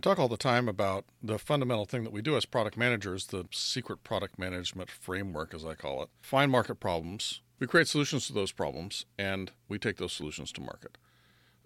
I talk all the time about the fundamental thing that we do as product managers, the secret product management framework, as I call it. Find market problems, we create solutions to those problems, and we take those solutions to market.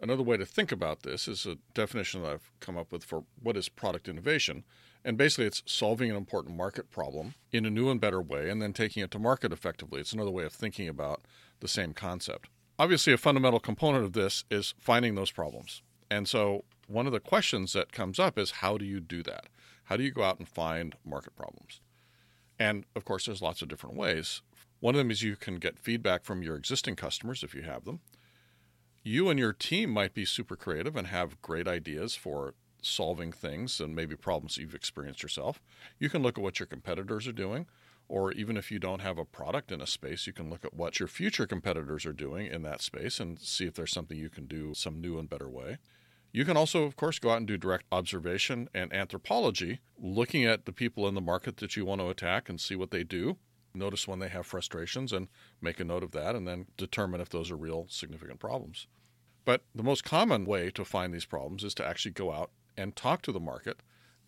Another way to think about this is a definition that I've come up with for what is product innovation. And basically, it's solving an important market problem in a new and better way and then taking it to market effectively. It's another way of thinking about the same concept. Obviously, a fundamental component of this is finding those problems. And so, one of the questions that comes up is how do you do that? How do you go out and find market problems? And of course, there's lots of different ways. One of them is you can get feedback from your existing customers if you have them. You and your team might be super creative and have great ideas for solving things and maybe problems you've experienced yourself. You can look at what your competitors are doing, or even if you don't have a product in a space, you can look at what your future competitors are doing in that space and see if there's something you can do some new and better way. You can also, of course, go out and do direct observation and anthropology, looking at the people in the market that you want to attack and see what they do. Notice when they have frustrations and make a note of that, and then determine if those are real significant problems. But the most common way to find these problems is to actually go out and talk to the market,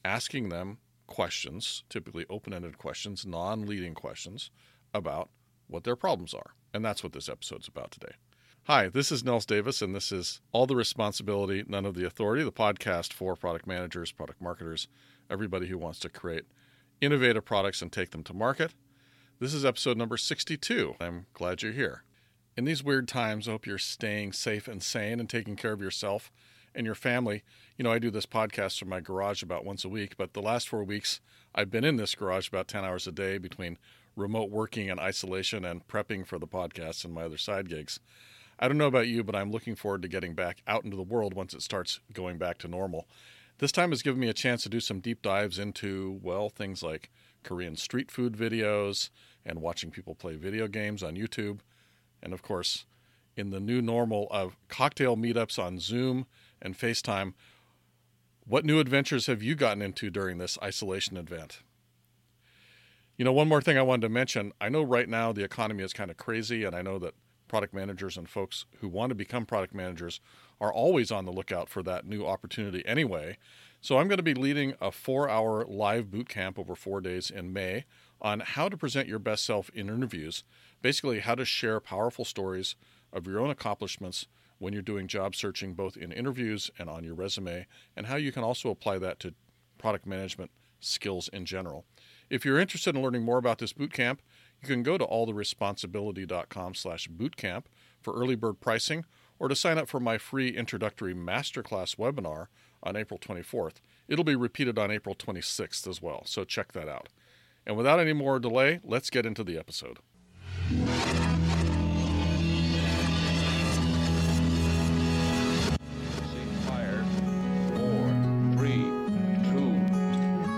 asking them questions, typically open ended questions, non leading questions about what their problems are. And that's what this episode's about today. Hi, this is Nils Davis, and this is All the Responsibility, None of the Authority, the podcast for product managers, product marketers, everybody who wants to create innovative products and take them to market. This is episode number 62. I'm glad you're here. In these weird times, I hope you're staying safe and sane and taking care of yourself and your family. You know, I do this podcast from my garage about once a week, but the last four weeks I've been in this garage about 10 hours a day between remote working and isolation and prepping for the podcast and my other side gigs. I don't know about you, but I'm looking forward to getting back out into the world once it starts going back to normal. This time has given me a chance to do some deep dives into, well, things like Korean street food videos and watching people play video games on YouTube. And of course, in the new normal of cocktail meetups on Zoom and FaceTime. What new adventures have you gotten into during this isolation event? You know, one more thing I wanted to mention. I know right now the economy is kind of crazy, and I know that product managers and folks who want to become product managers are always on the lookout for that new opportunity anyway. So I'm going to be leading a four hour live boot camp over four days in May on how to present your best self in interviews. Basically, how to share powerful stories of your own accomplishments when you're doing job searching, both in interviews and on your resume, and how you can also apply that to product management skills in general. If you're interested in learning more about this bootcamp, you can go to alltheresponsibility.com slash bootcamp for early bird pricing or to sign up for my free introductory masterclass webinar on April 24th. It'll be repeated on April 26th as well, so check that out. And without any more delay, let's get into the episode. Four, three, two,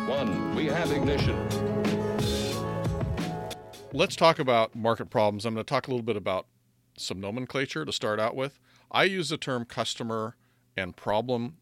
one. We have ignition. Let's talk about market problems. I'm going to talk a little bit about some nomenclature to start out with. I use the term customer and problem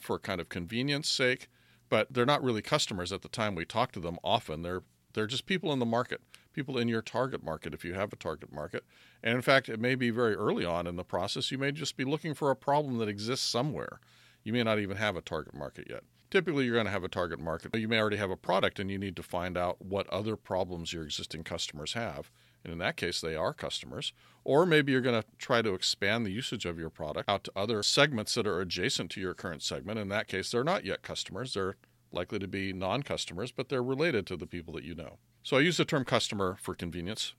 for kind of convenience sake, but they're not really customers at the time we talk to them often. They're they're just people in the market, people in your target market if you have a target market. And in fact, it may be very early on in the process. You may just be looking for a problem that exists somewhere. You may not even have a target market yet typically you're going to have a target market. You may already have a product and you need to find out what other problems your existing customers have. And in that case, they are customers. Or maybe you're going to try to expand the usage of your product out to other segments that are adjacent to your current segment. In that case, they're not yet customers. They're likely to be non customers, but they're related to the people that you know. So I use the term customer for convenience.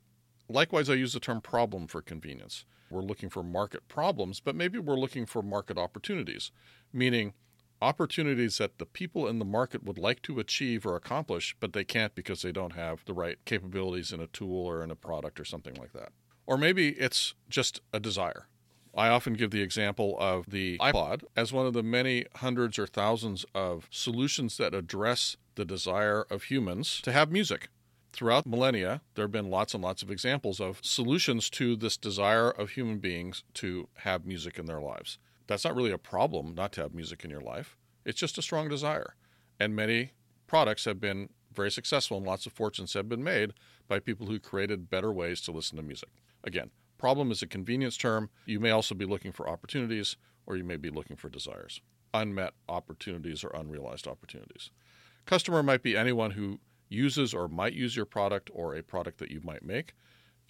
Likewise, I use the term problem for convenience. We're looking for market problems, but maybe we're looking for market opportunities, meaning opportunities that the people in the market would like to achieve or accomplish, but they can't because they don't have the right capabilities in a tool or in a product or something like that. Or maybe it's just a desire. I often give the example of the iPod as one of the many hundreds or thousands of solutions that address the desire of humans to have music. Throughout millennia, there have been lots and lots of examples of solutions to this desire of human beings to have music in their lives. That's not really a problem not to have music in your life. It's just a strong desire. And many products have been very successful and lots of fortunes have been made by people who created better ways to listen to music. Again, problem is a convenience term. You may also be looking for opportunities or you may be looking for desires. unmet opportunities or unrealized opportunities. Customer might be anyone who uses or might use your product or a product that you might make,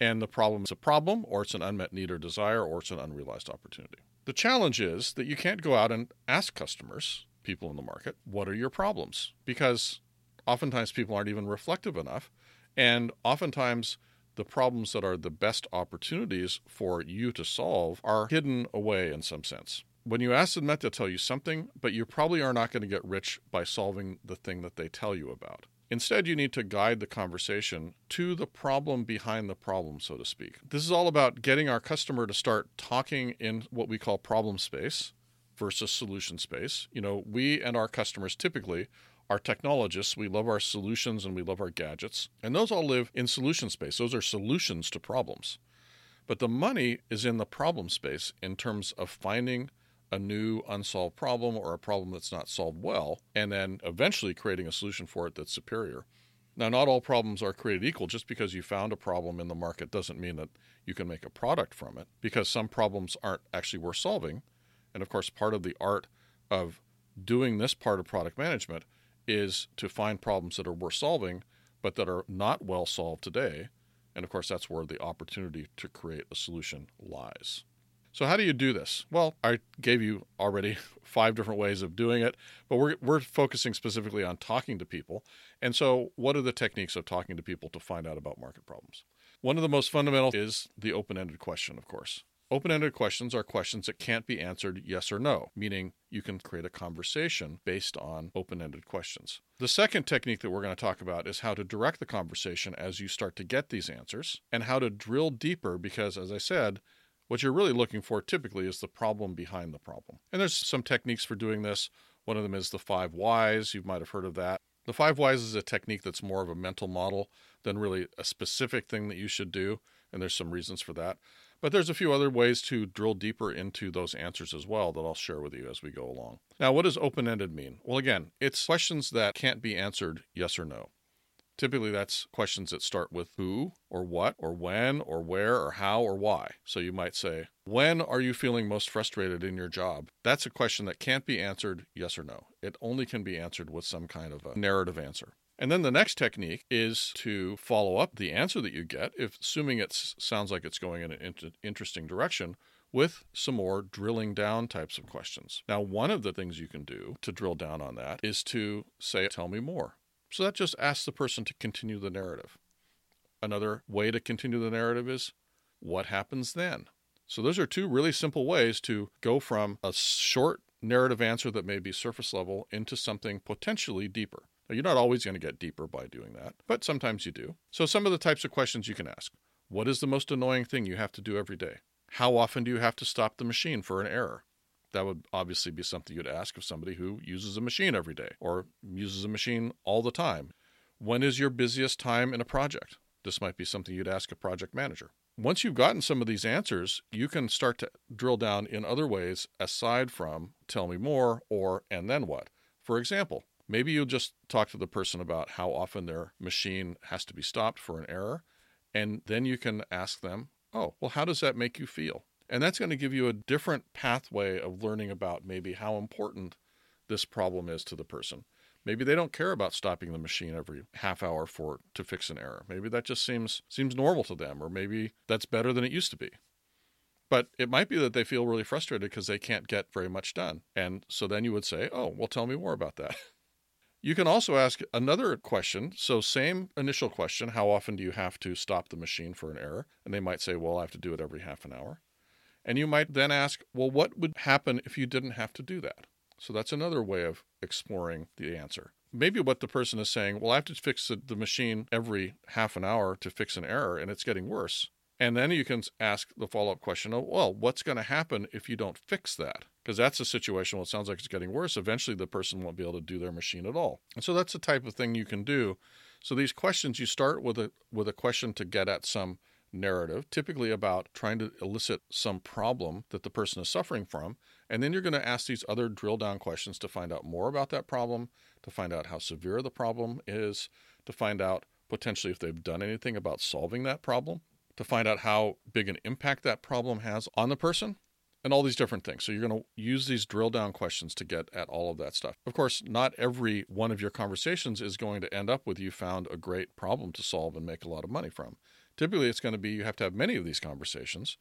and the problem is a problem, or it's an unmet need or desire, or it's an unrealized opportunity. The challenge is that you can't go out and ask customers, people in the market, what are your problems? Because oftentimes people aren't even reflective enough, and oftentimes the problems that are the best opportunities for you to solve are hidden away in some sense. When you ask them, they'll tell you something, but you probably are not going to get rich by solving the thing that they tell you about. Instead, you need to guide the conversation to the problem behind the problem, so to speak. This is all about getting our customer to start talking in what we call problem space versus solution space. You know, we and our customers typically are technologists. We love our solutions and we love our gadgets. And those all live in solution space. Those are solutions to problems. But the money is in the problem space in terms of finding a new unsolved problem or a problem that's not solved well, and then eventually creating a solution for it that's superior. Now, not all problems are created equal. Just because you found a problem in the market doesn't mean that you can make a product from it, because some problems aren't actually worth solving. And of course, part of the art of doing this part of product management is to find problems that are worth solving, but that are not well solved today. And of course, that's where the opportunity to create a solution lies. So, how do you do this? Well, I gave you already five different ways of doing it, but we're, we're focusing specifically on talking to people. And so, what are the techniques of talking to people to find out about market problems? One of the most fundamental is the open ended question, of course. Open ended questions are questions that can't be answered yes or no, meaning you can create a conversation based on open ended questions. The second technique that we're going to talk about is how to direct the conversation as you start to get these answers and how to drill deeper because, as I said, what you're really looking for typically is the problem behind the problem. And there's some techniques for doing this. One of them is the five whys. You might have heard of that. The five whys is a technique that's more of a mental model than really a specific thing that you should do. And there's some reasons for that. But there's a few other ways to drill deeper into those answers as well that I'll share with you as we go along. Now, what does open ended mean? Well, again, it's questions that can't be answered yes or no. Typically, that's questions that start with who or what or when or where or how or why. So you might say, When are you feeling most frustrated in your job? That's a question that can't be answered yes or no. It only can be answered with some kind of a narrative answer. And then the next technique is to follow up the answer that you get, if assuming it sounds like it's going in an interesting direction, with some more drilling down types of questions. Now, one of the things you can do to drill down on that is to say, Tell me more. So that just asks the person to continue the narrative. Another way to continue the narrative is, What happens then? So, those are two really simple ways to go from a short narrative answer that may be surface level into something potentially deeper. Now, you're not always going to get deeper by doing that, but sometimes you do. So, some of the types of questions you can ask What is the most annoying thing you have to do every day? How often do you have to stop the machine for an error? That would obviously be something you'd ask of somebody who uses a machine every day or uses a machine all the time. When is your busiest time in a project? This might be something you'd ask a project manager. Once you've gotten some of these answers, you can start to drill down in other ways aside from tell me more or and then what. For example, Maybe you'll just talk to the person about how often their machine has to be stopped for an error. And then you can ask them, oh, well, how does that make you feel? And that's going to give you a different pathway of learning about maybe how important this problem is to the person. Maybe they don't care about stopping the machine every half hour for to fix an error. Maybe that just seems seems normal to them or maybe that's better than it used to be. But it might be that they feel really frustrated because they can't get very much done. And so then you would say, "Oh, well tell me more about that." You can also ask another question. So, same initial question how often do you have to stop the machine for an error? And they might say, well, I have to do it every half an hour. And you might then ask, well, what would happen if you didn't have to do that? So, that's another way of exploring the answer. Maybe what the person is saying, well, I have to fix the machine every half an hour to fix an error and it's getting worse. And then you can ask the follow up question of, well, what's going to happen if you don't fix that? Because that's a situation where it sounds like it's getting worse. Eventually, the person won't be able to do their machine at all. And so that's the type of thing you can do. So these questions, you start with a with a question to get at some narrative, typically about trying to elicit some problem that the person is suffering from. And then you're going to ask these other drill down questions to find out more about that problem, to find out how severe the problem is, to find out potentially if they've done anything about solving that problem to find out how big an impact that problem has on the person. and all these different things. So you're going to use these drill down questions to get at all of that stuff. Of course, not every one of your conversations is going to end up with you found a great problem to solve and make a lot of money from. Typically, it's going to be you have to have many of these conversations.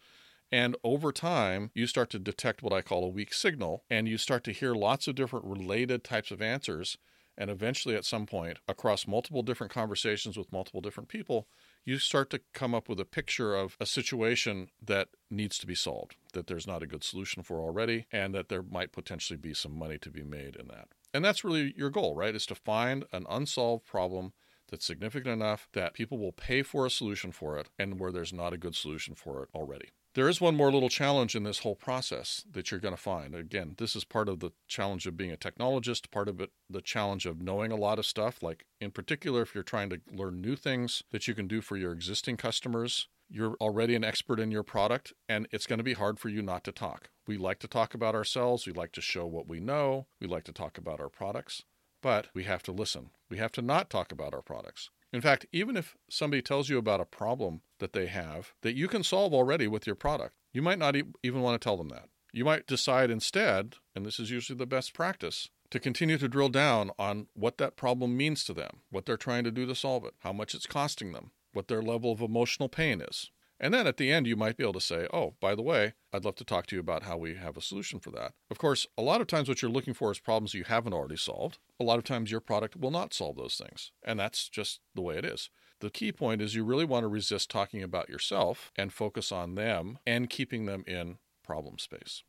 And over time, you start to detect what I call a weak signal, and you start to hear lots of different related types of answers. And eventually, at some point, across multiple different conversations with multiple different people, you start to come up with a picture of a situation that needs to be solved, that there's not a good solution for already, and that there might potentially be some money to be made in that. And that's really your goal, right? Is to find an unsolved problem that's significant enough that people will pay for a solution for it and where there's not a good solution for it already. There is one more little challenge in this whole process that you're going to find. Again, this is part of the challenge of being a technologist, part of it, the challenge of knowing a lot of stuff. Like, in particular, if you're trying to learn new things that you can do for your existing customers, you're already an expert in your product, and it's going to be hard for you not to talk. We like to talk about ourselves, we like to show what we know, we like to talk about our products, but we have to listen. We have to not talk about our products. In fact, even if somebody tells you about a problem that they have that you can solve already with your product, you might not even want to tell them that. You might decide instead, and this is usually the best practice, to continue to drill down on what that problem means to them, what they're trying to do to solve it, how much it's costing them, what their level of emotional pain is. And then at the end, you might be able to say, oh, by the way, I'd love to talk to you about how we have a solution for that. Of course, a lot of times what you're looking for is problems you haven't already solved. A lot of times your product will not solve those things. And that's just the way it is. The key point is you really want to resist talking about yourself and focus on them and keeping them in problem space.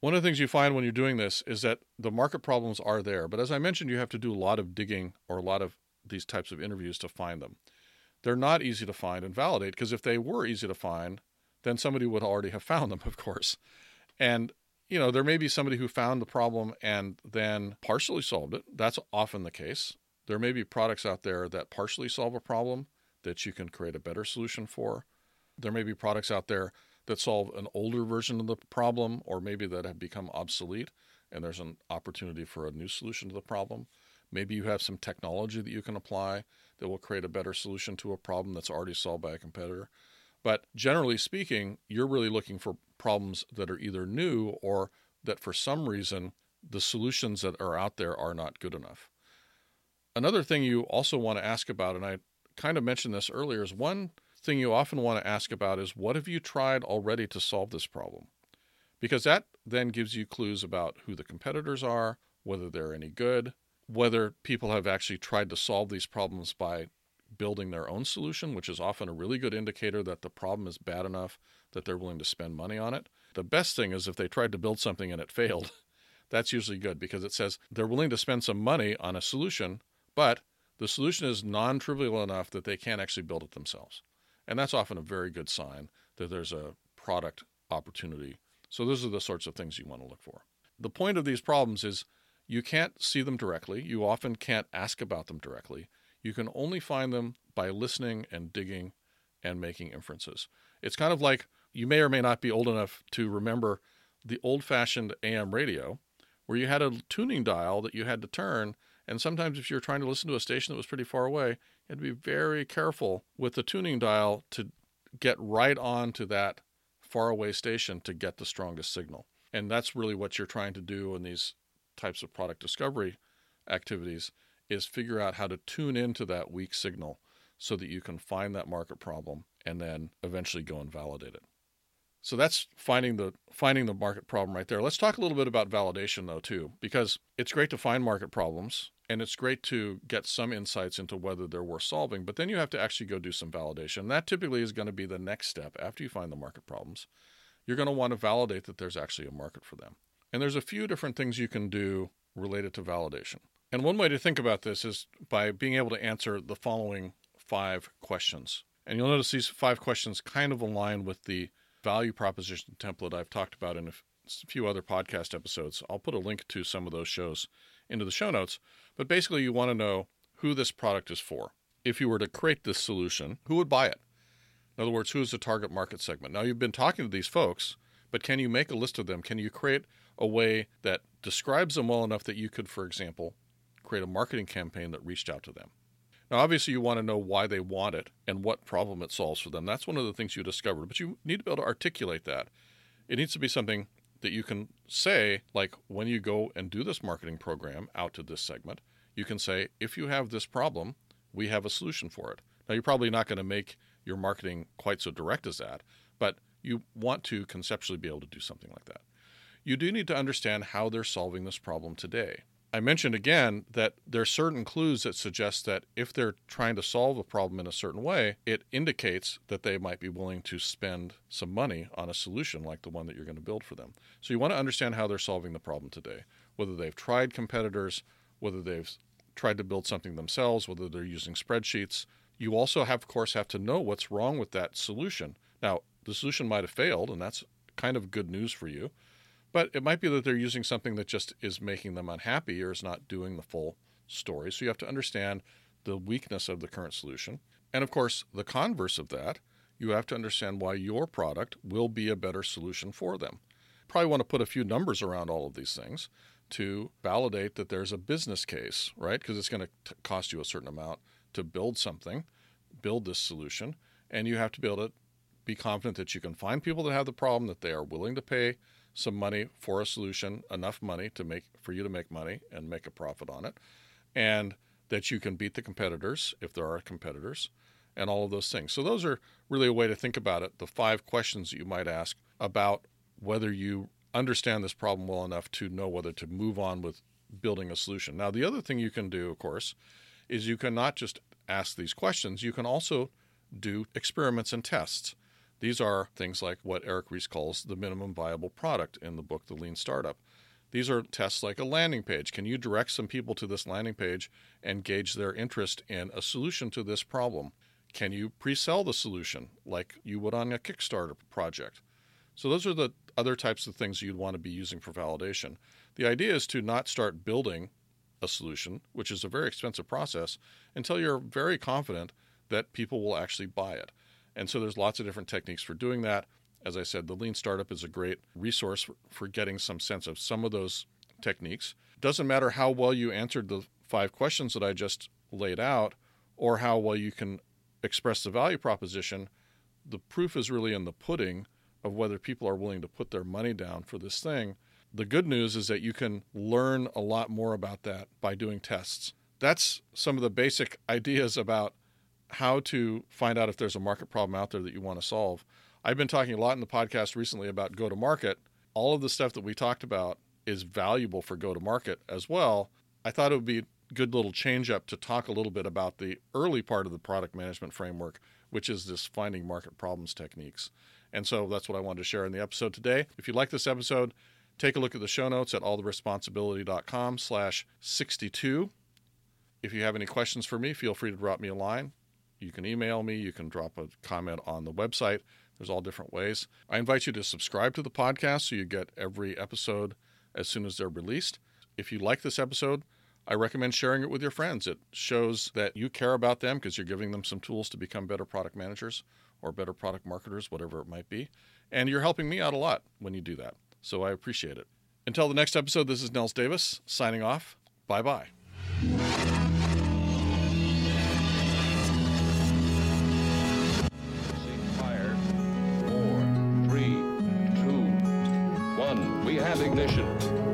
One of the things you find when you're doing this is that the market problems are there. But as I mentioned, you have to do a lot of digging or a lot of these types of interviews to find them they're not easy to find and validate because if they were easy to find, then somebody would already have found them, of course. And you know, there may be somebody who found the problem and then partially solved it. That's often the case. There may be products out there that partially solve a problem that you can create a better solution for. There may be products out there that solve an older version of the problem or maybe that have become obsolete and there's an opportunity for a new solution to the problem. Maybe you have some technology that you can apply that will create a better solution to a problem that's already solved by a competitor. But generally speaking, you're really looking for problems that are either new or that for some reason the solutions that are out there are not good enough. Another thing you also want to ask about, and I kind of mentioned this earlier, is one thing you often want to ask about is what have you tried already to solve this problem? Because that then gives you clues about who the competitors are, whether they're any good, whether people have actually tried to solve these problems by building their own solution, which is often a really good indicator that the problem is bad enough that they're willing to spend money on it. The best thing is if they tried to build something and it failed. That's usually good because it says they're willing to spend some money on a solution, but the solution is non trivial enough that they can't actually build it themselves. And that's often a very good sign that there's a product opportunity. So, those are the sorts of things you want to look for. The point of these problems is you can't see them directly. You often can't ask about them directly. You can only find them by listening and digging and making inferences. It's kind of like you may or may not be old enough to remember the old fashioned AM radio where you had a tuning dial that you had to turn. And sometimes, if you're trying to listen to a station that was pretty far away, you had to be very careful with the tuning dial to get right on to that faraway station to get the strongest signal. And that's really what you're trying to do in these types of product discovery activities is figure out how to tune into that weak signal so that you can find that market problem and then eventually go and validate it. So that's finding the finding the market problem right there. Let's talk a little bit about validation though too because it's great to find market problems and it's great to get some insights into whether they're worth solving, but then you have to actually go do some validation. That typically is going to be the next step after you find the market problems. You're going to want to validate that there's actually a market for them. And there's a few different things you can do related to validation. And one way to think about this is by being able to answer the following five questions. And you'll notice these five questions kind of align with the value proposition template I've talked about in a few other podcast episodes. I'll put a link to some of those shows into the show notes. But basically, you want to know who this product is for. If you were to create this solution, who would buy it? In other words, who is the target market segment? Now, you've been talking to these folks, but can you make a list of them? Can you create a way that describes them well enough that you could, for example, create a marketing campaign that reached out to them. Now, obviously, you want to know why they want it and what problem it solves for them. That's one of the things you discovered, but you need to be able to articulate that. It needs to be something that you can say, like when you go and do this marketing program out to this segment, you can say, if you have this problem, we have a solution for it. Now, you're probably not going to make your marketing quite so direct as that, but you want to conceptually be able to do something like that. You do need to understand how they're solving this problem today. I mentioned again that there are certain clues that suggest that if they're trying to solve a problem in a certain way, it indicates that they might be willing to spend some money on a solution like the one that you're going to build for them. So you want to understand how they're solving the problem today, whether they've tried competitors, whether they've tried to build something themselves, whether they're using spreadsheets. You also have of course have to know what's wrong with that solution. Now, the solution might have failed and that's kind of good news for you. But it might be that they're using something that just is making them unhappy or is not doing the full story. So you have to understand the weakness of the current solution. And of course, the converse of that, you have to understand why your product will be a better solution for them. Probably want to put a few numbers around all of these things to validate that there's a business case, right? Because it's going to cost you a certain amount to build something, build this solution, and you have to be able to be confident that you can find people that have the problem, that they are willing to pay some money for a solution, enough money to make for you to make money and make a profit on it, and that you can beat the competitors if there are competitors, and all of those things. So those are really a way to think about it. The five questions that you might ask about whether you understand this problem well enough to know whether to move on with building a solution. Now, the other thing you can do, of course, is you can not just ask these questions, you can also do experiments and tests. These are things like what Eric Ries calls the minimum viable product in the book, The Lean Startup. These are tests like a landing page. Can you direct some people to this landing page and gauge their interest in a solution to this problem? Can you pre sell the solution like you would on a Kickstarter project? So, those are the other types of things you'd want to be using for validation. The idea is to not start building a solution, which is a very expensive process, until you're very confident that people will actually buy it. And so there's lots of different techniques for doing that. As I said, the Lean Startup is a great resource for getting some sense of some of those techniques. Doesn't matter how well you answered the five questions that I just laid out or how well you can express the value proposition. The proof is really in the pudding of whether people are willing to put their money down for this thing. The good news is that you can learn a lot more about that by doing tests. That's some of the basic ideas about how to find out if there's a market problem out there that you want to solve. I've been talking a lot in the podcast recently about go to market. All of the stuff that we talked about is valuable for go to market as well. I thought it would be a good little change up to talk a little bit about the early part of the product management framework, which is this finding market problems techniques. And so that's what I wanted to share in the episode today. If you like this episode, take a look at the show notes at alltheresponsibility.com slash 62. If you have any questions for me, feel free to drop me a line. You can email me, you can drop a comment on the website. There's all different ways. I invite you to subscribe to the podcast so you get every episode as soon as they're released. If you like this episode, I recommend sharing it with your friends. It shows that you care about them because you're giving them some tools to become better product managers or better product marketers, whatever it might be. And you're helping me out a lot when you do that. So I appreciate it. Until the next episode, this is Nils Davis signing off. Bye bye. Ignition.